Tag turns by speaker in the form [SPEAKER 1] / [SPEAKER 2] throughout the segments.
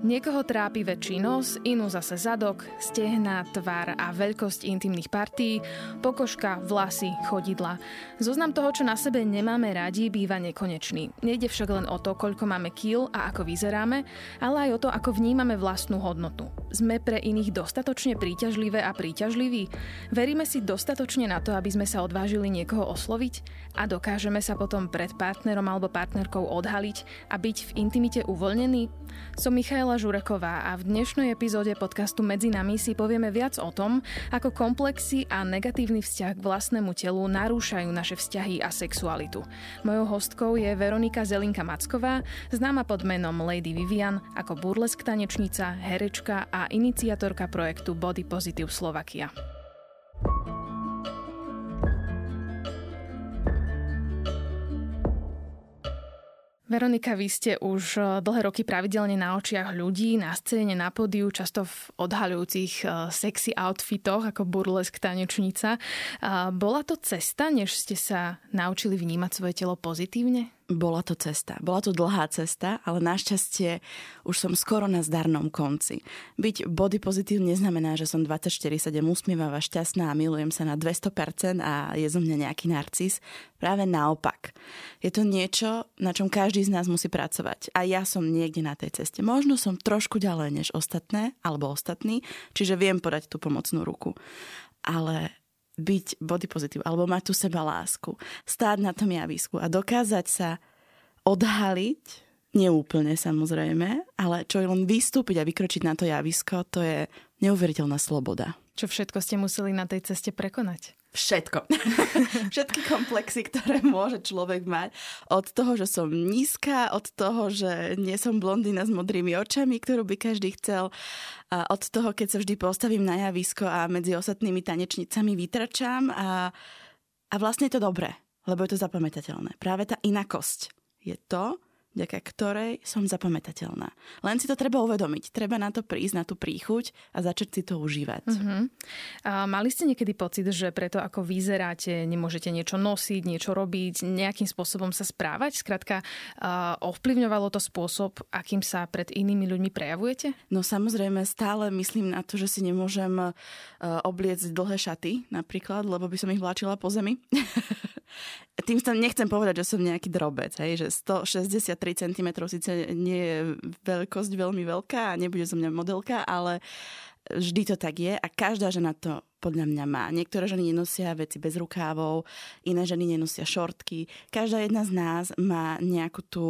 [SPEAKER 1] Niekoho trápi väčší nos, inú zase zadok, stehna, tvár a veľkosť intimných partí, pokožka, vlasy, chodidla. Zoznam toho, čo na sebe nemáme radi, býva nekonečný. Nejde však len o to, koľko máme kil a ako vyzeráme, ale aj o to, ako vnímame vlastnú hodnotu. Sme pre iných dostatočne príťažlivé a príťažliví? Veríme si dostatočne na to, aby sme sa odvážili niekoho osloviť? A dokážeme sa potom pred partnerom alebo partnerkou odhaliť a byť v intimite uvoľnený? Som Michaela Žureková a v dnešnej epizóde podcastu Medzi nami si povieme viac o tom, ako komplexy a negatívny vzťah k vlastnému telu narúšajú naše vzťahy a sexualitu. Mojou hostkou je Veronika Zelinka Macková, známa pod menom Lady Vivian ako burlesk tanečnica, herečka a iniciatorka projektu Body Positive Slovakia. Veronika, vy ste už eh, dlhé roky pravidelne na očiach ľudí, na scéne, na pódiu, často v odhaľujúcich eh, sexy outfitoch ako burlesk tanečnica. Bola to cesta, než ste sa naučili vnímať svoje telo pozitívne?
[SPEAKER 2] Bola to cesta. Bola to dlhá cesta, ale našťastie už som skoro na zdarnom konci. Byť body pozitív neznamená, že som 24-7 usmievavá, šťastná a milujem sa na 200% a je zo mňa nejaký narcis. Práve naopak. Je to niečo, na čom každý z nás musí pracovať. A ja som niekde na tej ceste. Možno som trošku ďalej než ostatné alebo ostatní, čiže viem podať tú pomocnú ruku. Ale byť body pozitív alebo mať tu seba lásku, stáť na tom javisku a dokázať sa odhaliť, neúplne samozrejme, ale čo len vystúpiť a vykročiť na to javisko, to je neuveriteľná sloboda.
[SPEAKER 1] Čo všetko ste museli na tej ceste prekonať?
[SPEAKER 2] Všetko. Všetky komplexy, ktoré môže človek mať. Od toho, že som nízka, od toho, že nie som blondína s modrými očami, ktorú by každý chcel, a od toho, keď sa vždy postavím na javisko a medzi ostatnými tanečnicami vytračam a, a vlastne je to dobré, lebo je to zapamätateľné. Práve tá inakosť je to, vďaka ktorej som zapamätateľná. Len si to treba uvedomiť. Treba na to prísť, na tú príchuť a začať si to užívať. Uh-huh.
[SPEAKER 1] A mali ste niekedy pocit, že preto ako vyzeráte, nemôžete niečo nosiť, niečo robiť, nejakým spôsobom sa správať? Skrátka, ovplyvňovalo to spôsob, akým sa pred inými ľuďmi prejavujete?
[SPEAKER 2] No samozrejme, stále myslím na to, že si nemôžem obliecť dlhé šaty napríklad, lebo by som ich vláčila po zemi. Tým sa nechcem povedať, že som nejaký drobec, hej, že 163 cm síce nie je veľkosť veľmi veľká a nebude zo mňa modelka, ale vždy to tak je a každá žena to podľa mňa má. Niektoré ženy nenosia veci bez rukávov, iné ženy nenosia šortky. Každá jedna z nás má nejakú tú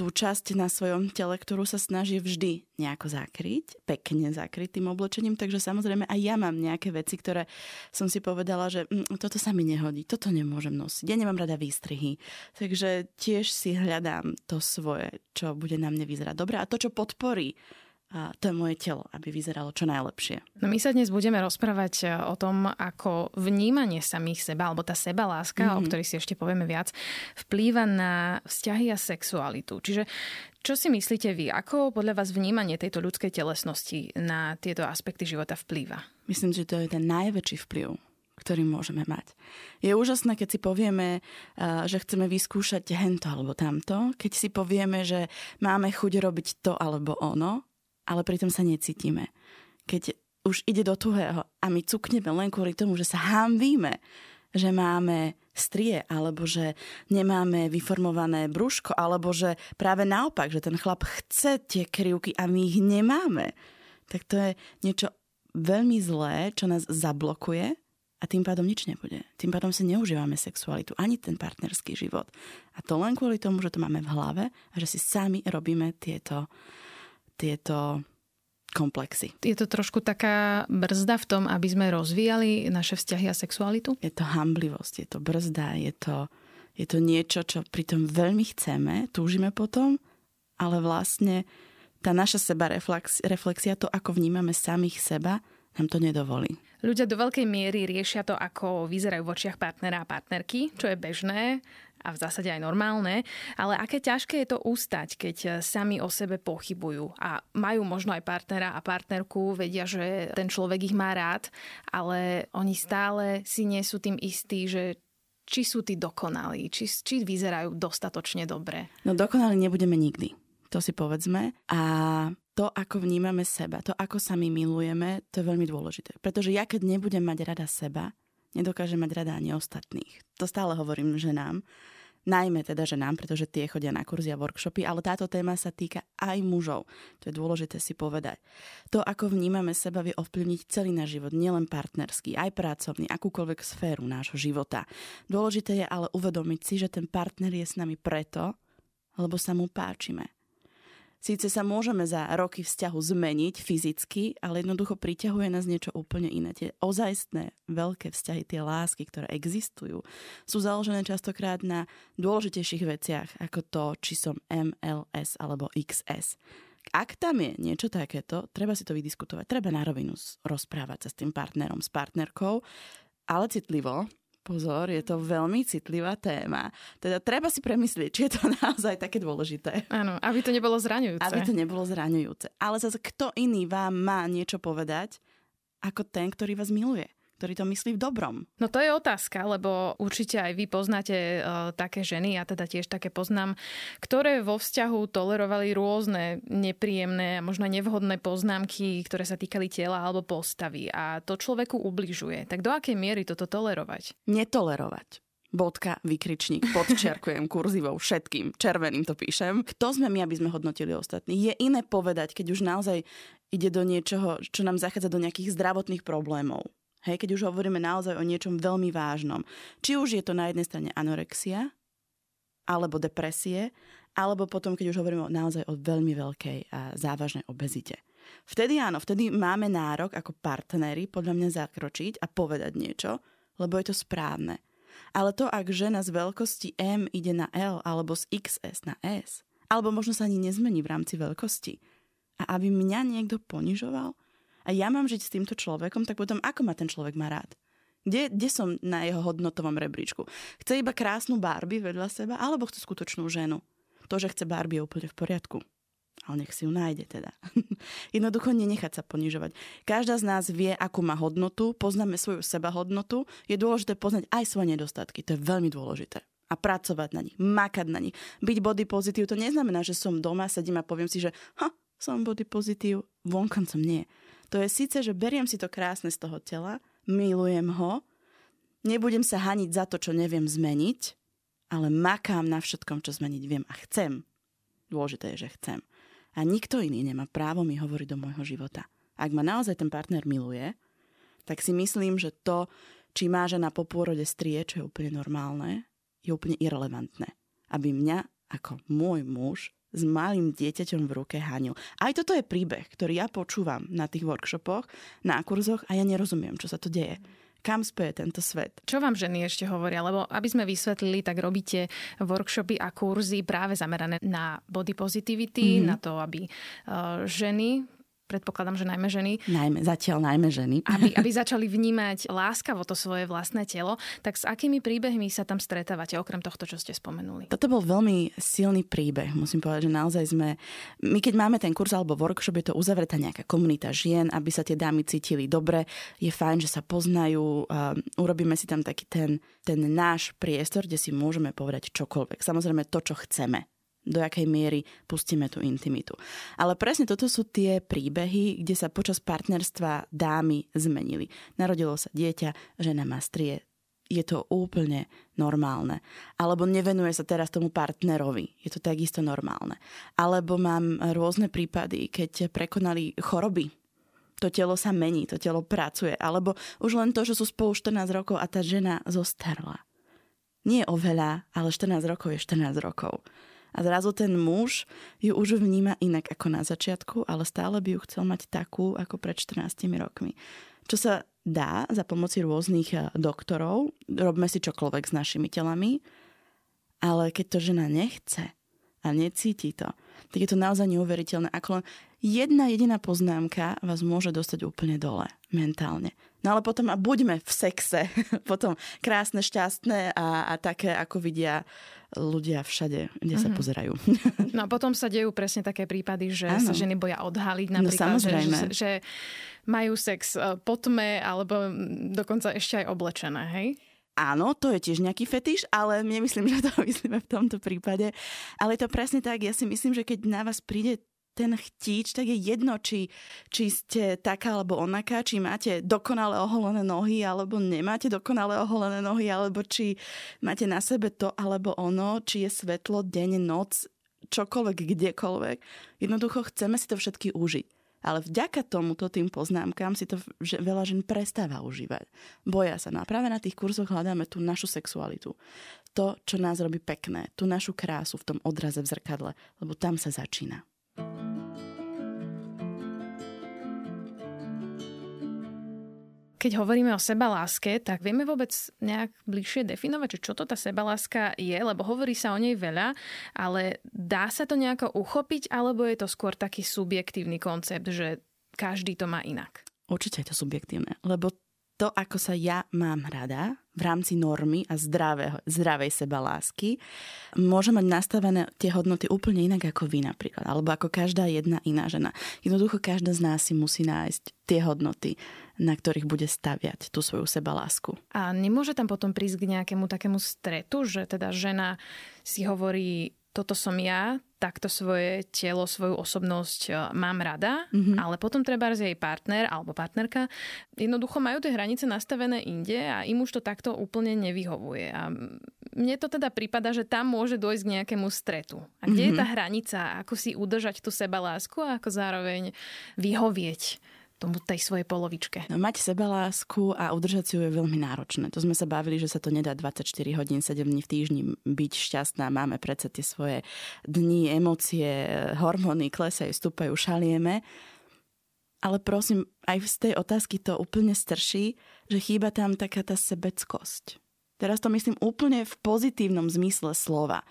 [SPEAKER 2] tú časť na svojom tele, ktorú sa snaží vždy nejako zakryť, pekne zakryť tým oblečením, takže samozrejme aj ja mám nejaké veci, ktoré som si povedala, že mm, toto sa mi nehodí, toto nemôžem nosiť, ja nemám rada výstrihy, takže tiež si hľadám to svoje, čo bude na mne vyzerať dobre. A to, čo podporí a to je moje telo, aby vyzeralo čo najlepšie.
[SPEAKER 1] No my sa dnes budeme rozprávať e, o tom, ako vnímanie samých seba, alebo tá sebaláska, mm-hmm. o mhm. ktorej si ešte povieme viac, vplýva na vzťahy a sexualitu. Čiže čo si myslíte vy? Ako podľa vás vnímanie tejto ľudskej telesnosti na tieto aspekty života vplýva?
[SPEAKER 2] Myslím, že to je ten najväčší vplyv ktorý môžeme mať. Je úžasné, keď si povieme, že chceme vyskúšať hento alebo tamto, keď si povieme, že máme chuť robiť to alebo ono, ale pritom sa necítime. Keď už ide do tuhého a my cukneme len kvôli tomu, že sa hámvíme, že máme strie, alebo že nemáme vyformované brúško, alebo že práve naopak, že ten chlap chce tie krivky a my ich nemáme, tak to je niečo veľmi zlé, čo nás zablokuje a tým pádom nič nebude. Tým pádom si neužívame sexualitu, ani ten partnerský život. A to len kvôli tomu, že to máme v hlave a že si sami robíme tieto tieto komplexy.
[SPEAKER 1] Je to trošku taká brzda v tom, aby sme rozvíjali naše vzťahy a sexualitu?
[SPEAKER 2] Je to hamblivosť, je to brzda, je to, je to niečo, čo pritom veľmi chceme, túžime potom, ale vlastne tá naša seba reflexia, to ako vnímame samých seba, nám to nedovolí.
[SPEAKER 1] Ľudia do veľkej miery riešia to, ako vyzerajú v očiach partnera a partnerky, čo je bežné a v zásade aj normálne, ale aké ťažké je to ustať, keď sami o sebe pochybujú a majú možno aj partnera a partnerku, vedia, že ten človek ich má rád, ale oni stále si nie sú tým istí, že či sú tí dokonalí, či, či vyzerajú dostatočne dobre.
[SPEAKER 2] No dokonalí nebudeme nikdy, to si povedzme. A to, ako vnímame seba, to, ako sa my milujeme, to je veľmi dôležité. Pretože ja, keď nebudem mať rada seba, nedokážem mať rada ani ostatných. To stále hovorím ženám najmä teda ženám, pretože tie chodia na kurzy a workshopy, ale táto téma sa týka aj mužov. To je dôležité si povedať. To, ako vnímame seba, vie ovplyvniť celý náš život, nielen partnerský, aj pracovný, akúkoľvek sféru nášho života. Dôležité je ale uvedomiť si, že ten partner je s nami preto, lebo sa mu páčime. Síce sa môžeme za roky vzťahu zmeniť fyzicky, ale jednoducho priťahuje nás niečo úplne iné. Tie ozajstné veľké vzťahy, tie lásky, ktoré existujú, sú založené častokrát na dôležitejších veciach ako to, či som MLS alebo XS. Ak tam je niečo takéto, treba si to vydiskutovať. Treba na rovinu rozprávať sa s tým partnerom, s partnerkou, ale citlivo, Pozor, je to veľmi citlivá téma. Teda treba si premyslieť, či je to naozaj také dôležité.
[SPEAKER 1] Áno, aby to nebolo zraňujúce.
[SPEAKER 2] Aby to nebolo zraňujúce. Ale zase kto iný vám má niečo povedať, ako ten, ktorý vás miluje ktorý to myslí v dobrom.
[SPEAKER 1] No to je otázka, lebo určite aj vy poznáte uh, také ženy, ja teda tiež také poznám, ktoré vo vzťahu tolerovali rôzne nepríjemné a možno nevhodné poznámky, ktoré sa týkali tela alebo postavy a to človeku ubližuje. Tak do akej miery toto tolerovať?
[SPEAKER 2] Netolerovať bodka, vykričník, podčiarkujem kurzivou, všetkým, červeným to píšem. Kto sme my, aby sme hodnotili ostatných? Je iné povedať, keď už naozaj ide do niečoho, čo nám zachádza do nejakých zdravotných problémov. Hej, keď už hovoríme naozaj o niečom veľmi vážnom. Či už je to na jednej strane anorexia, alebo depresie, alebo potom, keď už hovoríme naozaj o veľmi veľkej a závažnej obezite. Vtedy áno, vtedy máme nárok ako partnery podľa mňa zakročiť a povedať niečo, lebo je to správne. Ale to, ak žena z veľkosti M ide na L alebo z XS na S, alebo možno sa ani nezmení v rámci veľkosti, a aby mňa niekto ponižoval, a ja mám žiť s týmto človekom, tak potom ako ma ten človek má rád? Kde, kde som na jeho hodnotovom rebríčku? Chce iba krásnu Barbie vedľa seba, alebo chce skutočnú ženu? To, že chce Barbie je úplne v poriadku. Ale nech si ju nájde teda. Jednoducho nenechať sa ponižovať. Každá z nás vie, akú má hodnotu, poznáme svoju sebahodnotu. Je dôležité poznať aj svoje nedostatky. To je veľmi dôležité a pracovať na nich, makať na nich. Byť body pozitív to neznamená, že som doma, sedím a poviem si, že ha, som body pozitív, vonkoncom nie. To je síce, že beriem si to krásne z toho tela, milujem ho, nebudem sa haniť za to, čo neviem zmeniť, ale makám na všetkom, čo zmeniť viem a chcem. Dôležité je, že chcem. A nikto iný nemá právo mi hovoriť do môjho života. Ak ma naozaj ten partner miluje, tak si myslím, že to, či má žena po pôrode strie, čo je úplne normálne, je úplne irrelevantné. Aby mňa ako môj muž s malým dieťaťom v ruke hanil. Aj toto je príbeh, ktorý ja počúvam na tých workshopoch, na kurzoch a ja nerozumiem, čo sa to deje kam speje tento svet.
[SPEAKER 1] Čo vám ženy ešte hovoria? Lebo aby sme vysvetlili, tak robíte workshopy a kurzy práve zamerané na body positivity, mm-hmm. na to, aby uh, ženy predpokladám, že najmä ženy.
[SPEAKER 2] Najmä, zatiaľ najmä ženy.
[SPEAKER 1] Aby, aby začali vnímať láskavo to svoje vlastné telo, tak s akými príbehmi sa tam stretávate, okrem tohto, čo ste spomenuli?
[SPEAKER 2] Toto bol veľmi silný príbeh. Musím povedať, že naozaj sme... My keď máme ten kurz alebo workshop, je to uzavretá nejaká komunita žien, aby sa tie dámy cítili dobre. Je fajn, že sa poznajú. urobíme si tam taký ten, ten náš priestor, kde si môžeme povedať čokoľvek. Samozrejme to, čo chceme do akej miery pustíme tú intimitu. Ale presne toto sú tie príbehy, kde sa počas partnerstva dámy zmenili. Narodilo sa dieťa, žena má strie, je to úplne normálne. Alebo nevenuje sa teraz tomu partnerovi, je to takisto normálne. Alebo mám rôzne prípady, keď prekonali choroby, to telo sa mení, to telo pracuje. Alebo už len to, že sú spolu 14 rokov a tá žena zostarla. Nie oveľa, ale 14 rokov je 14 rokov. A zrazu ten muž ju už vníma inak ako na začiatku, ale stále by ju chcel mať takú ako pred 14 rokmi. Čo sa dá za pomoci rôznych eh, doktorov, robme si čokoľvek s našimi telami, ale keď to žena nechce a necíti to, tak je to naozaj neuveriteľné, ako len jedna jediná poznámka vás môže dostať úplne dole mentálne. No ale potom a buďme v sexe, potom krásne, šťastné a, a také, ako vidia ľudia všade, kde mm-hmm. sa mhm. pozerajú.
[SPEAKER 1] No a potom sa dejú presne také prípady, že ano. sa ženy boja odhaliť no, napríklad, no, že, že majú sex e, po tme alebo dokonca ešte aj oblečené, hej?
[SPEAKER 2] Áno, to je tiež nejaký fetiš, ale nemyslím, že to myslíme v tomto prípade. Ale je to presne tak, ja si myslím, že keď na vás príde ten chtíč, tak je jedno, či, či ste taká alebo onaká, či máte dokonale oholené nohy alebo nemáte dokonale oholené nohy, alebo či máte na sebe to alebo ono, či je svetlo, deň, noc, čokoľvek, kdekoľvek. Jednoducho chceme si to všetky užiť. Ale vďaka tomuto tým poznámkam si to veľa žen prestáva užívať. Boja sa. No a práve na tých kurzoch hľadáme tú našu sexualitu. To, čo nás robí pekné. Tú našu krásu v tom odraze v zrkadle. Lebo tam sa začína.
[SPEAKER 1] Keď hovoríme o sebaláske, tak vieme vôbec nejak bližšie definovať, čo to tá sebaláska je, lebo hovorí sa o nej veľa, ale dá sa to nejako uchopiť, alebo je to skôr taký subjektívny koncept, že každý to má inak?
[SPEAKER 2] Určite je to subjektívne, lebo to, ako sa ja mám rada v rámci normy a zdravého, zdravej sebalásky, môže mať nastavené tie hodnoty úplne inak ako vy napríklad, alebo ako každá jedna iná žena. Jednoducho každá z nás si musí nájsť tie hodnoty, na ktorých bude staviať tú svoju sebalásku.
[SPEAKER 1] A nemôže tam potom prísť k nejakému takému stretu, že teda žena si hovorí, toto som ja, takto svoje telo, svoju osobnosť e, mám rada, mm-hmm. ale potom treba jej partner alebo partnerka jednoducho majú tie hranice nastavené inde a im už to takto úplne nevyhovuje. A mne to teda prípada, že tam môže dojsť k nejakému stretu. A kde mm-hmm. je tá mhm. hranica? Ako si udržať tú sebalásku a ako zároveň vyhovieť tomu tej svojej polovičke.
[SPEAKER 2] No, mať sebalásku a udržať si ju je veľmi náročné. To sme sa bavili, že sa to nedá 24 hodín, 7 dní v týždni byť šťastná. Máme predsa tie svoje dni, emócie, hormóny klesajú, stúpajú, šalieme. Ale prosím, aj z tej otázky to úplne strší, že chýba tam taká tá sebeckosť. Teraz to myslím úplne v pozitívnom zmysle slova.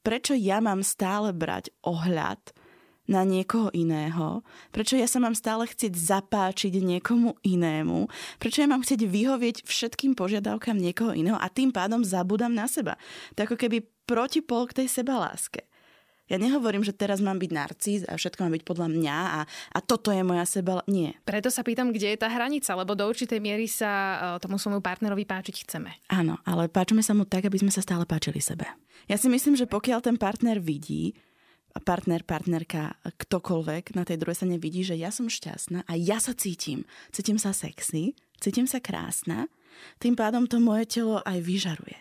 [SPEAKER 2] Prečo ja mám stále brať ohľad na niekoho iného? Prečo ja sa mám stále chcieť zapáčiť niekomu inému? Prečo ja mám chcieť vyhovieť všetkým požiadavkám niekoho iného a tým pádom zabudám na seba? To ako keby protipol k tej sebaláske. Ja nehovorím, že teraz mám byť narcis a všetko má byť podľa mňa a, a toto je moja seba. Nie.
[SPEAKER 1] Preto sa pýtam, kde je tá hranica, lebo do určitej miery sa e, tomu svojmu partnerovi páčiť chceme.
[SPEAKER 2] Áno, ale páčime sa mu tak, aby sme sa stále páčili sebe. Ja si myslím, že pokiaľ ten partner vidí, partner, partnerka, ktokoľvek na tej druhej strane vidí, že ja som šťastná a ja sa cítim. Cítim sa sexy, cítim sa krásna, tým pádom to moje telo aj vyžaruje.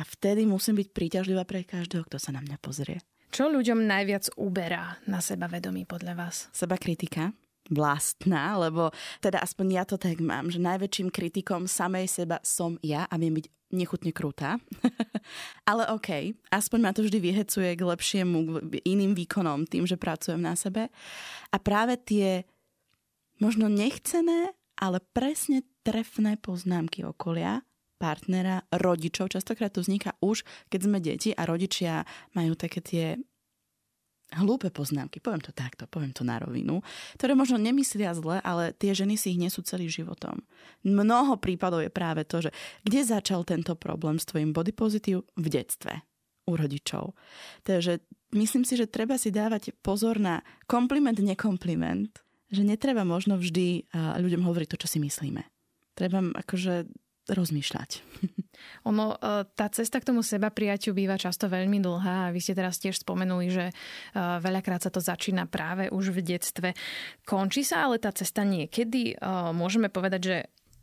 [SPEAKER 2] A vtedy musím byť príťažlivá pre každého, kto sa na mňa pozrie.
[SPEAKER 1] Čo ľuďom najviac uberá na seba vedomí podľa vás?
[SPEAKER 2] Seba kritika vlastná, lebo teda aspoň ja to tak mám, že najväčším kritikom samej seba som ja a viem byť nechutne krúta. Ale OK, aspoň ma to vždy vyhecuje k lepšiemu, k iným výkonom tým, že pracujem na sebe. A práve tie možno nechcené, ale presne trefné poznámky okolia, partnera, rodičov. Častokrát to vzniká už, keď sme deti a rodičia majú také tie hlúpe poznámky, poviem to takto, poviem to na rovinu, ktoré možno nemyslia zle, ale tie ženy si ich nesú celý životom. Mnoho prípadov je práve to, že kde začal tento problém s tvojim body positive v detstve u rodičov. Takže myslím si, že treba si dávať pozor na kompliment, nekompliment, že netreba možno vždy ľuďom hovoriť to, čo si myslíme. Treba akože rozmýšľať.
[SPEAKER 1] Ono, e, tá cesta k tomu seba prijaťu býva často veľmi dlhá a vy ste teraz tiež spomenuli, že e, veľakrát sa to začína práve už v detstve. Končí sa ale tá cesta niekedy? E, môžeme povedať, že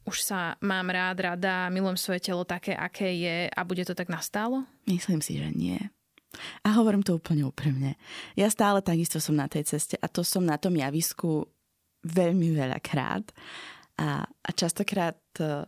[SPEAKER 1] už sa mám rád, rada, milujem svoje telo také, aké je a bude to tak nastálo?
[SPEAKER 2] Myslím si, že nie. A hovorím to úplne úprimne. Ja stále takisto som na tej ceste a to som na tom javisku veľmi veľakrát. A, a častokrát uh,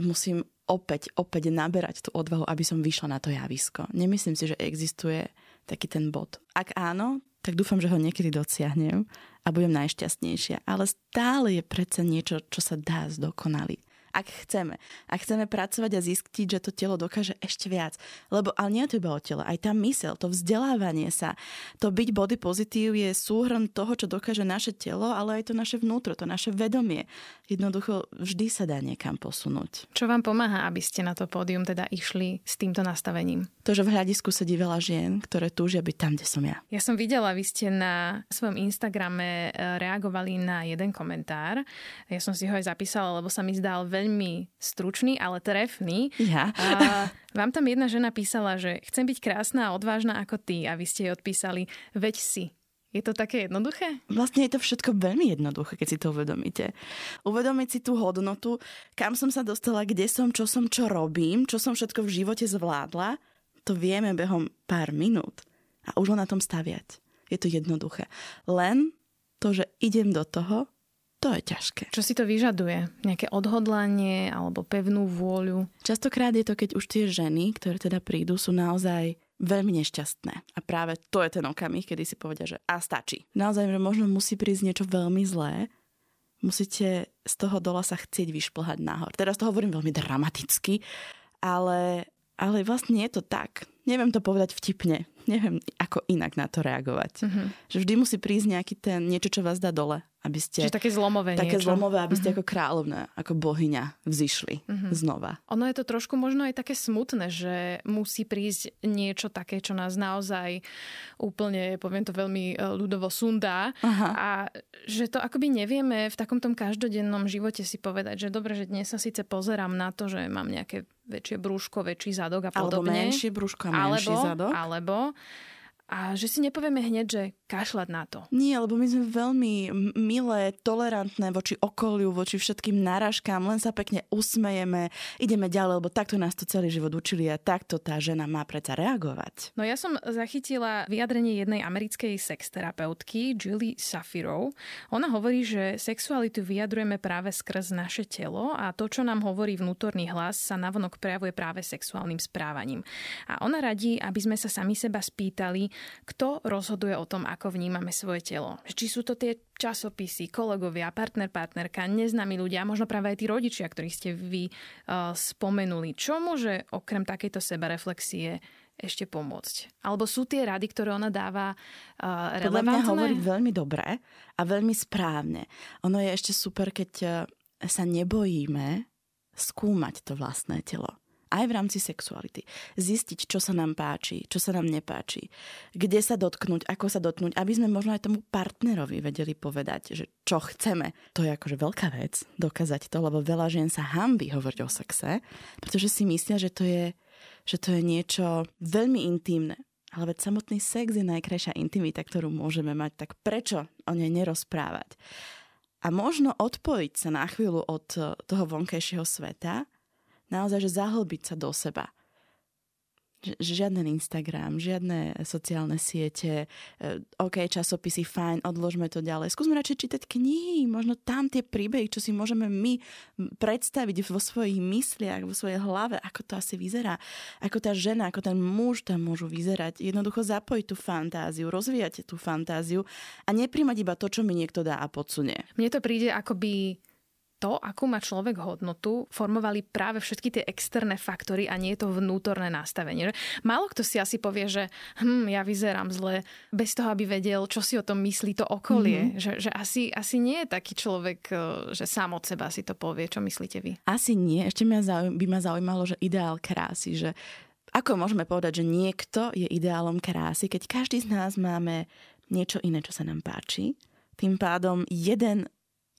[SPEAKER 2] musím opäť, opäť naberať tú odvahu, aby som vyšla na to javisko. Nemyslím si, že existuje taký ten bod. Ak áno, tak dúfam, že ho niekedy dosiahnem a budem najšťastnejšia. Ale stále je predsa niečo, čo sa dá zdokonaliť ak chceme. Ak chceme pracovať a zistiť, že to telo dokáže ešte viac. Lebo ale nie je to iba o tele, aj tá mysel, to vzdelávanie sa, to byť body pozitív je súhrn toho, čo dokáže naše telo, ale aj to naše vnútro, to naše vedomie. Jednoducho vždy sa dá niekam posunúť.
[SPEAKER 1] Čo vám pomáha, aby ste na to pódium teda išli s týmto nastavením?
[SPEAKER 2] To, že v hľadisku sedí veľa žien, ktoré túžia byť tam, kde som ja.
[SPEAKER 1] Ja som videla, vy ste na svojom Instagrame e, reagovali na jeden komentár. Ja som si ho aj zapísala, lebo sa mi zdal veľmi veľmi stručný, ale trefný.
[SPEAKER 2] Ja.
[SPEAKER 1] A vám tam jedna žena písala, že chcem byť krásna a odvážna ako ty a vy ste jej odpísali, veď si. Je to také jednoduché?
[SPEAKER 2] Vlastne je to všetko veľmi jednoduché, keď si to uvedomíte. Uvedomiť si tú hodnotu, kam som sa dostala, kde som, čo som, čo robím, čo som všetko v živote zvládla, to vieme behom pár minút. A už len na tom staviať. Je to jednoduché. Len to, že idem do toho, to je ťažké.
[SPEAKER 1] Čo si to vyžaduje? Nejaké odhodlanie alebo pevnú vôľu?
[SPEAKER 2] Častokrát je to, keď už tie ženy, ktoré teda prídu, sú naozaj veľmi nešťastné. A práve to je ten okamih, kedy si povedia, že a stačí. Naozaj, že možno musí prísť niečo veľmi zlé, musíte z toho dola sa chcieť vyšplhať nahor. Teraz to hovorím veľmi dramaticky, ale, ale vlastne je to tak. Neviem to povedať vtipne. Neviem, ako inak na to reagovať. Mm-hmm. Že vždy musí prísť nejaký ten niečo, čo vás dá dole aby ste...
[SPEAKER 1] Čiže také zlomové
[SPEAKER 2] Také
[SPEAKER 1] niečo.
[SPEAKER 2] zlomové, aby ste uh-huh. ako kráľovná, ako bohyňa vzýšli uh-huh. znova.
[SPEAKER 1] Ono je to trošku možno aj také smutné, že musí prísť niečo také, čo nás naozaj úplne, poviem to veľmi e, ľudovo sundá uh-huh. a že to akoby nevieme v takom tom každodennom živote si povedať, že dobre, že dnes sa síce pozerám na to, že mám nejaké väčšie brúško, väčší zadok a podobne.
[SPEAKER 2] Alebo menšie brúško a menší
[SPEAKER 1] alebo,
[SPEAKER 2] zadok.
[SPEAKER 1] Alebo a že si nepovieme hneď, že kašľať na to.
[SPEAKER 2] Nie, lebo my sme veľmi milé, tolerantné voči okoliu, voči všetkým náražkám, len sa pekne usmejeme, ideme ďalej, lebo takto nás to celý život učili a takto tá žena má predsa reagovať.
[SPEAKER 1] No ja som zachytila vyjadrenie jednej americkej sexterapeutky, Julie Safirov. Ona hovorí, že sexualitu vyjadrujeme práve skrz naše telo a to, čo nám hovorí vnútorný hlas, sa navonok prejavuje práve sexuálnym správaním. A ona radí, aby sme sa sami seba spýtali, kto rozhoduje o tom, ako vnímame svoje telo. Či sú to tie časopisy, kolegovia, partner, partnerka, neznámi ľudia, možno práve aj tí rodičia, ktorých ste vy uh, spomenuli. Čo môže okrem takejto sebareflexie ešte pomôcť? Alebo sú tie rady, ktoré ona dáva uh, relevantné? Podľa mňa
[SPEAKER 2] hovorí veľmi dobre a veľmi správne. Ono je ešte super, keď uh, sa nebojíme skúmať to vlastné telo aj v rámci sexuality. Zistiť, čo sa nám páči, čo sa nám nepáči, kde sa dotknúť, ako sa dotknúť, aby sme možno aj tomu partnerovi vedeli povedať, že čo chceme. To je akože veľká vec, dokázať to, lebo veľa žien sa hambí hovoriť o sexe, pretože si myslia, že to je, že to je niečo veľmi intimné. Ale veď samotný sex je najkrajšia intimita, ktorú môžeme mať, tak prečo o nej nerozprávať? A možno odpojiť sa na chvíľu od toho vonkajšieho sveta naozaj, že zahlbiť sa do seba. Žiaden Instagram, žiadne sociálne siete, e, OK, časopisy, fajn, odložme to ďalej. Skúsme radšej čítať knihy, možno tam tie príbehy, čo si môžeme my predstaviť vo svojich mysliach, vo svojej hlave, ako to asi vyzerá, ako tá žena, ako ten muž tam môžu vyzerať. Jednoducho zapojiť tú fantáziu, rozvíjať tú fantáziu a nepríjmať iba to, čo mi niekto dá a podsunie.
[SPEAKER 1] Mne to príde akoby to, akú má človek hodnotu, formovali práve všetky tie externé faktory a nie je to vnútorné nastavenie. Málo kto si asi povie, že hm, ja vyzerám zle, bez toho, aby vedel, čo si o tom myslí to okolie. Mm-hmm. Že, že asi, asi nie je taký človek, e, že sám od seba si to povie. Čo myslíte vy?
[SPEAKER 2] Asi nie. Ešte mňa zaujím, by ma zaujímalo, že ideál krásy, že ako môžeme povedať, že niekto je ideálom krásy, keď každý z nás máme niečo iné, čo sa nám páči. Tým pádom jeden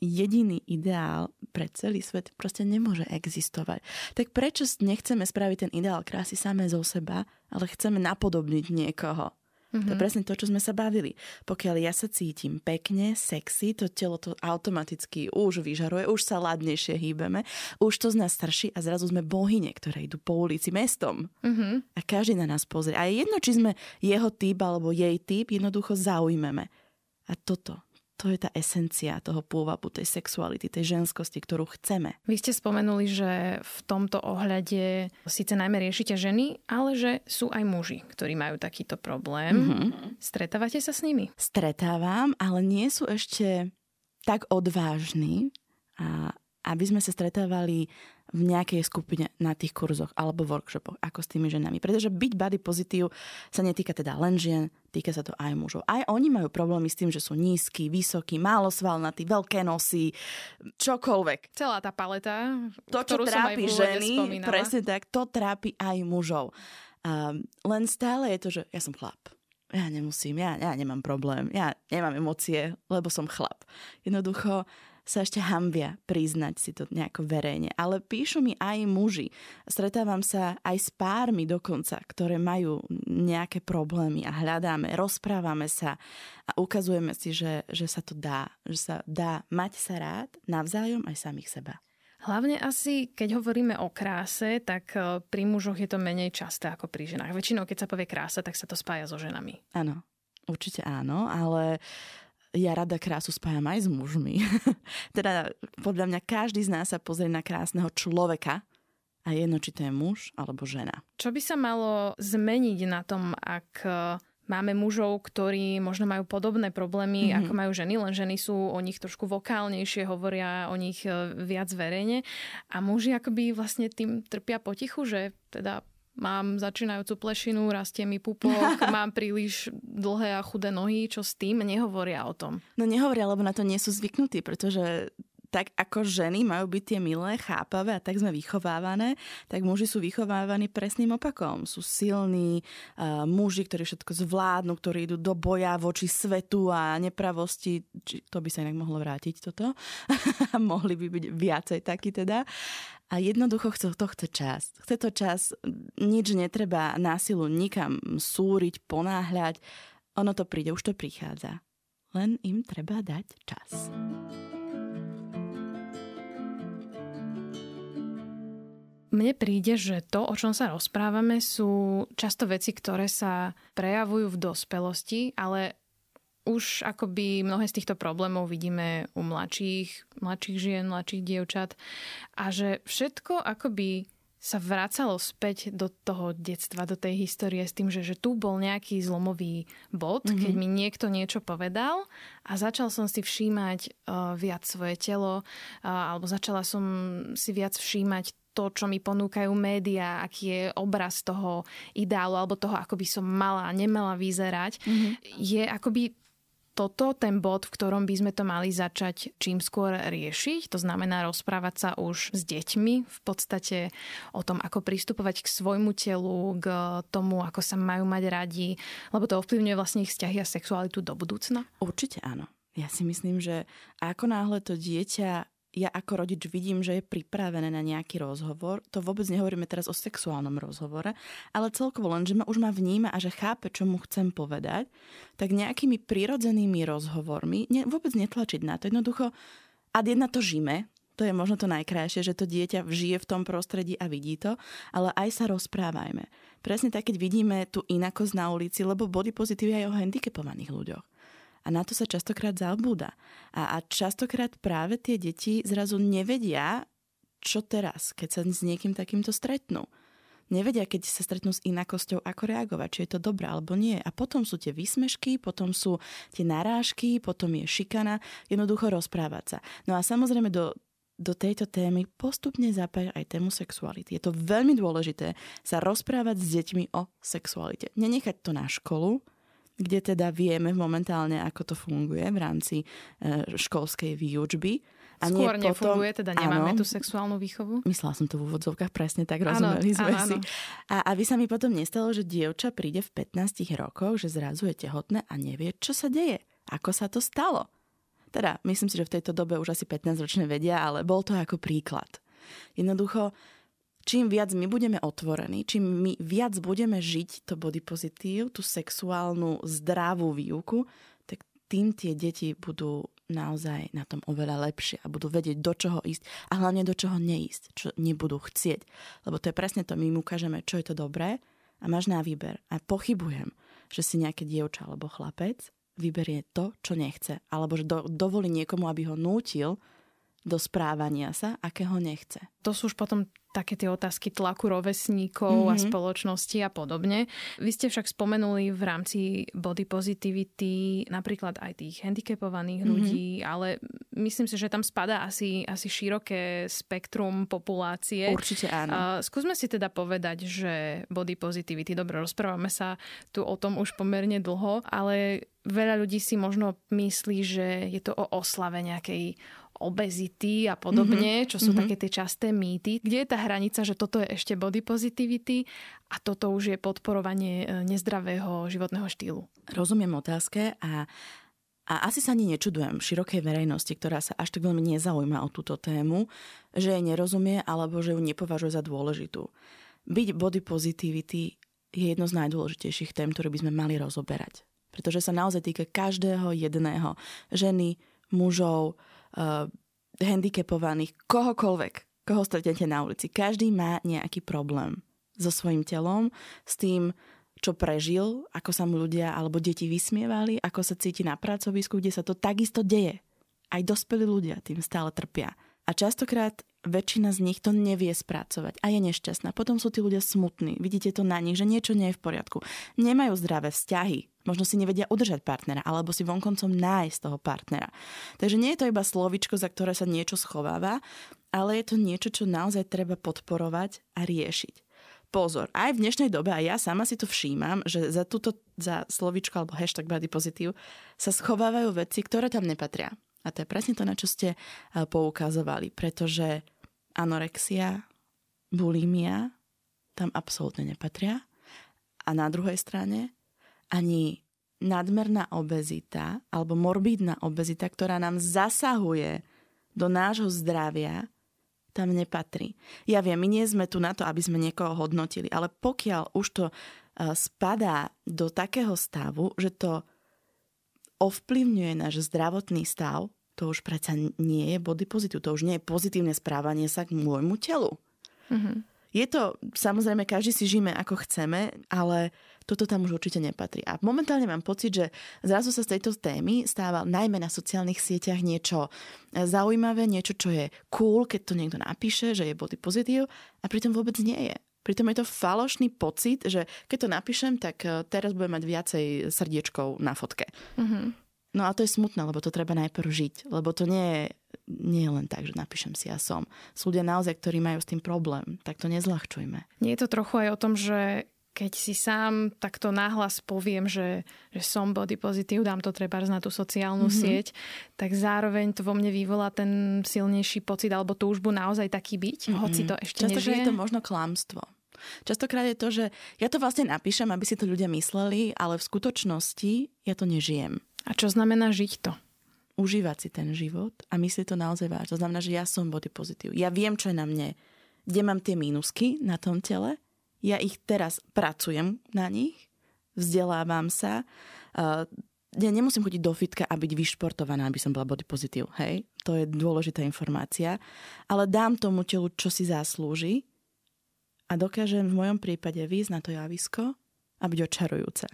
[SPEAKER 2] jediný ideál pre celý svet proste nemôže existovať. Tak prečo nechceme spraviť ten ideál krásy samé zo seba, ale chceme napodobniť niekoho? Mm-hmm. To je mhm. presne to, čo sme sa bavili. Pokiaľ ja sa cítim pekne, sexy, to telo to automaticky už vyžaruje, už sa ladnejšie hýbeme, už to z nás starší a zrazu sme bohyne, ktoré idú po ulici mestom. Mm-hmm. A každý na nás pozrie. A je jedno, či sme jeho typ alebo jej typ, jednoducho zaujmeme. A toto, to je tá esencia toho pôvabu, tej sexuality, tej ženskosti, ktorú chceme.
[SPEAKER 1] Vy ste spomenuli, že v tomto ohľade síce najmä riešite ženy, ale že sú aj muži, ktorí majú takýto problém. Mm-hmm. Stretávate sa s nimi?
[SPEAKER 2] Stretávam, ale nie sú ešte tak odvážni, a aby sme sa stretávali v nejakej skupine na tých kurzoch alebo workshopoch, ako s tými ženami. Pretože byť body pozitív sa netýka teda len žien, týka sa to aj mužov. Aj oni majú problémy s tým, že sú nízky, vysokí, málo svalnatí, veľké nosy, čokoľvek.
[SPEAKER 1] Celá tá paleta,
[SPEAKER 2] to, čo trápi ženy, presne tak, to trápi aj mužov. Um, len stále je to, že ja som chlap ja nemusím, ja, ja nemám problém, ja nemám emócie, lebo som chlap. Jednoducho sa ešte hambia priznať si to nejako verejne. Ale píšu mi aj muži. Stretávam sa aj s pármi dokonca, ktoré majú nejaké problémy a hľadáme, rozprávame sa a ukazujeme si, že, že sa to dá. Že sa dá mať sa rád navzájom aj samých seba.
[SPEAKER 1] Hlavne asi, keď hovoríme o kráse, tak e, pri mužoch je to menej časté ako pri ženách. Väčšinou, keď sa povie krása, tak sa to spája so ženami.
[SPEAKER 2] Áno, určite áno, ale ja rada krásu spájam aj s mužmi. teda podľa mňa každý z nás sa pozrie na krásneho človeka a jedno, či to je muž alebo žena.
[SPEAKER 1] Čo by sa malo zmeniť na tom, ak máme mužov, ktorí možno majú podobné problémy, mm-hmm. ako majú ženy, len ženy sú o nich trošku vokálnejšie, hovoria o nich e, viac verejne a muži akoby vlastne tým trpia potichu, že teda mám začínajúcu plešinu, rastie mi pupok, mám príliš dlhé a chudé nohy, čo s tým nehovoria o tom.
[SPEAKER 2] No nehovoria, lebo na to nie sú zvyknutí, pretože tak ako ženy majú byť tie milé, chápavé a tak sme vychovávané, tak muži sú vychovávaní presným opakom. Sú silní uh, muži, ktorí všetko zvládnu, ktorí idú do boja voči svetu a nepravosti. Či, to by sa inak mohlo vrátiť toto. Mohli by byť viacej takí teda. A jednoducho chce, to chce čas. Chce to čas, nič netreba násilu nikam súriť, ponáhľať. Ono to príde, už to prichádza. Len im treba dať čas.
[SPEAKER 1] Mne príde, že to, o čom sa rozprávame, sú často veci, ktoré sa prejavujú v dospelosti, ale už akoby mnohé z týchto problémov vidíme u mladších, mladších žien, mladších dievčat a že všetko akoby sa vracalo späť do toho detstva, do tej histórie s tým, že, že tu bol nejaký zlomový bod, mm-hmm. keď mi niekto niečo povedal a začal som si všímať uh, viac svoje telo uh, alebo začala som si viac všímať to, čo mi ponúkajú médiá, aký je obraz toho ideálu alebo toho, ako by som mala a nemala vyzerať, mm-hmm. je akoby toto ten bod, v ktorom by sme to mali začať čím skôr riešiť. To znamená rozprávať sa už s deťmi v podstate o tom, ako pristupovať k svojmu telu, k tomu, ako sa majú mať radi, lebo to ovplyvňuje vlastne ich vzťahy a sexualitu do budúcna.
[SPEAKER 2] Určite áno. Ja si myslím, že ako náhle to dieťa ja ako rodič vidím, že je pripravené na nejaký rozhovor, to vôbec nehovoríme teraz o sexuálnom rozhovore, ale celkovo len, že ma už ma vníma a že chápe, čo mu chcem povedať, tak nejakými prirodzenými rozhovormi ne, vôbec netlačiť na to. Jednoducho, a jedna to žime, to je možno to najkrajšie, že to dieťa žije v tom prostredí a vidí to, ale aj sa rozprávajme. Presne tak, keď vidíme tú inakosť na ulici, lebo body pozitív aj o handicapovaných ľuďoch. A na to sa častokrát zabúda. A, a častokrát práve tie deti zrazu nevedia, čo teraz, keď sa s niekým takýmto stretnú. Nevedia, keď sa stretnú s inakosťou, ako reagovať, či je to dobré alebo nie. A potom sú tie výsmešky, potom sú tie narážky, potom je šikana, jednoducho rozprávať sa. No a samozrejme do, do tejto témy postupne zapája aj tému sexuality. Je to veľmi dôležité sa rozprávať s deťmi o sexualite. Nenechať to na školu, kde teda vieme momentálne, ako to funguje v rámci e, školskej výučby.
[SPEAKER 1] A Skôr nie potom, nefunguje, teda nemáme áno, tú sexuálnu výchovu?
[SPEAKER 2] Myslela som to v úvodzovkách presne tak, rozumeli áno, sme áno, si. A aby sa mi potom nestalo, že dievča príde v 15 rokoch, že zrazu je tehotné a nevie, čo sa deje. Ako sa to stalo. Teda, myslím si, že v tejto dobe už asi 15 ročne vedia, ale bol to ako príklad. Jednoducho, čím viac my budeme otvorení, čím my viac budeme žiť to body pozitív, tú sexuálnu zdravú výuku, tak tým tie deti budú naozaj na tom oveľa lepšie a budú vedieť, do čoho ísť a hlavne do čoho neísť, čo nebudú chcieť. Lebo to je presne to, my im ukážeme, čo je to dobré a máš na výber. A pochybujem, že si nejaké dievča alebo chlapec vyberie to, čo nechce. Alebo že do, dovolí niekomu, aby ho nútil do správania sa, akého nechce.
[SPEAKER 1] To sú už potom také tie otázky tlaku rovesníkov mm-hmm. a spoločnosti a podobne. Vy ste však spomenuli v rámci body positivity napríklad aj tých handicapovaných mm-hmm. ľudí, ale myslím si, že tam spadá asi, asi široké spektrum populácie.
[SPEAKER 2] Určite áno. Uh,
[SPEAKER 1] skúsme si teda povedať, že body positivity, dobre, rozprávame sa tu o tom už pomerne dlho, ale veľa ľudí si možno myslí, že je to o oslave nejakej obezity a podobne, mm-hmm. čo sú mm-hmm. také tie časté mýty. Kde je tá hranica, že toto je ešte body positivity a toto už je podporovanie e, nezdravého životného štýlu?
[SPEAKER 2] Rozumiem otázke a A asi sa ani nečudujem širokej verejnosti, ktorá sa až tak veľmi nezaujíma o túto tému, že jej nerozumie alebo že ju nepovažuje za dôležitú. Byť body positivity je jedno z najdôležitejších tém, ktoré by sme mali rozoberať. Pretože sa naozaj týka každého jedného. Ženy, mužov, uh, handicapovaných, kohokoľvek, koho stretnete na ulici. Každý má nejaký problém so svojím telom, s tým, čo prežil, ako sa mu ľudia alebo deti vysmievali, ako sa cíti na pracovisku, kde sa to takisto deje. Aj dospelí ľudia tým stále trpia. A častokrát väčšina z nich to nevie spracovať a je nešťastná. Potom sú tí ľudia smutní. Vidíte to na nich, že niečo nie je v poriadku. Nemajú zdravé vzťahy. Možno si nevedia udržať partnera alebo si vonkoncom nájsť toho partnera. Takže nie je to iba slovičko, za ktoré sa niečo schováva, ale je to niečo, čo naozaj treba podporovať a riešiť pozor, aj v dnešnej dobe, a ja sama si to všímam, že za túto, za slovičko alebo hashtag body positive sa schovávajú veci, ktoré tam nepatria. A to je presne to, na čo ste poukazovali, pretože anorexia, bulimia tam absolútne nepatria. A na druhej strane ani nadmerná obezita alebo morbidná obezita, ktorá nám zasahuje do nášho zdravia, tam nepatrí. Ja viem, my nie sme tu na to, aby sme niekoho hodnotili, ale pokiaľ už to eh, spadá do takého stavu, že to ovplyvňuje náš zdravotný stav, to už predsa nie je body pozitív, to už nie je pozitívne správanie sa k môjmu telu. Mm-hmm. Je to, samozrejme, každý si žijeme ako chceme, ale toto tam už určite nepatrí. A momentálne mám pocit, že zrazu sa z tejto témy stáva najmä na sociálnych sieťach niečo zaujímavé, niečo, čo je cool, keď to niekto napíše, že je body pozitív a pritom vôbec nie je. Pritom je to falošný pocit, že keď to napíšem, tak eh, teraz budem mať viacej srdiečkov na fotke. Mm-hmm. No a to je smutné, lebo to treba najprv žiť. Lebo to nie je, nie je len tak, že napíšem si ja som. Sú ľudia naozaj, ktorí majú s tým problém. Tak to nezľahčujme.
[SPEAKER 1] Nie je to trochu aj o tom, že keď si sám takto náhlas poviem, že, že som body pozitív, dám to treba na tú sociálnu mm-hmm. sieť, tak zároveň to vo mne vyvolá ten silnejší pocit alebo túžbu naozaj taký byť, mm-hmm. hoci to ešte
[SPEAKER 2] Častokrát je to možno klamstvo. Častokrát je to, že ja to vlastne napíšem, aby si to ľudia mysleli, ale v skutočnosti ja to nežijem.
[SPEAKER 1] A čo znamená žiť to?
[SPEAKER 2] Užívať si ten život a myslieť to naozaj vážne. To znamená, že ja som body pozitív. Ja viem, čo je na mne, kde mám tie mínusky na tom tele. Ja ich teraz pracujem na nich, vzdelávam sa. Uh, ja nemusím chodiť do fitka a byť vyšportovaná, aby som bola body pozitív. Hej, to je dôležitá informácia. Ale dám tomu telu, čo si zaslúži a dokážem v mojom prípade výjsť na to javisko a byť očarujúce.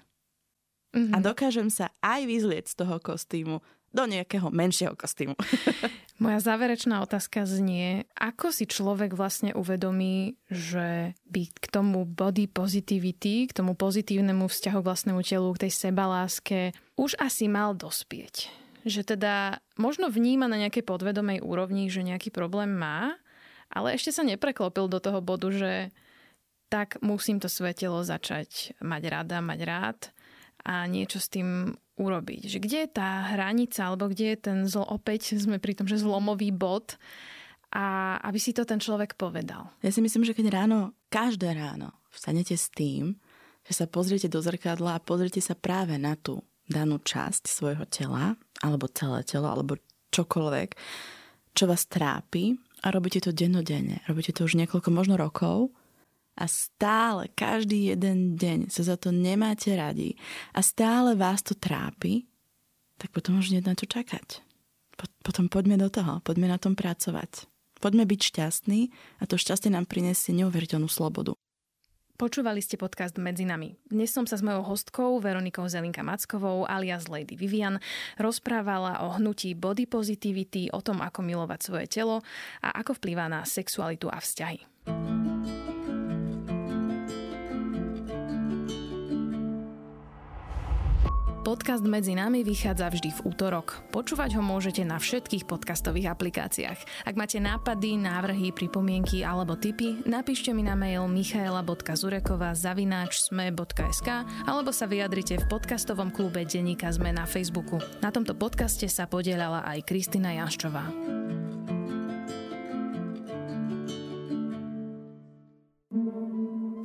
[SPEAKER 2] Mm-hmm. A dokážem sa aj vyzlieť z toho kostýmu do nejakého menšieho kostýmu.
[SPEAKER 1] Moja záverečná otázka znie, ako si človek vlastne uvedomí, že by k tomu body positivity, k tomu pozitívnemu vzťahu k vlastnému telu, k tej sebaláske, už asi mal dospieť. Že teda možno vníma na nejakej podvedomej úrovni, že nejaký problém má, ale ešte sa nepreklopil do toho bodu, že tak musím to svoje telo začať mať rada, mať rád a niečo s tým urobiť. Že kde je tá hranica, alebo kde je ten zlo, opäť sme pri tom, že zlomový bod a aby si to ten človek povedal.
[SPEAKER 2] Ja si myslím, že keď ráno, každé ráno vstanete s tým, že sa pozriete do zrkadla a pozriete sa práve na tú danú časť svojho tela, alebo celé telo, alebo čokoľvek, čo vás trápi a robíte to dennodenne. Robíte to už niekoľko možno rokov a stále, každý jeden deň sa za to nemáte radi a stále vás to trápi, tak potom už nie na čo čakať. Potom poďme do toho, poďme na tom pracovať. Poďme byť šťastní a to šťastie nám prinesie neuveriteľnú slobodu.
[SPEAKER 1] Počúvali ste podcast Medzi nami. Dnes som sa s mojou hostkou Veronikou Zelinka Mackovou alias Lady Vivian rozprávala o hnutí body positivity, o tom, ako milovať svoje telo a ako vplýva na sexualitu a vzťahy. Podcast Medzi nami vychádza vždy v útorok. Počúvať ho môžete na všetkých podcastových aplikáciách. Ak máte nápady, návrhy, pripomienky alebo tipy, napíšte mi na mail michaela.zurekova zavináč sme.sk alebo sa vyjadrite v podcastovom klube Deníka Sme na Facebooku. Na tomto podcaste sa podielala aj Kristina Janščová.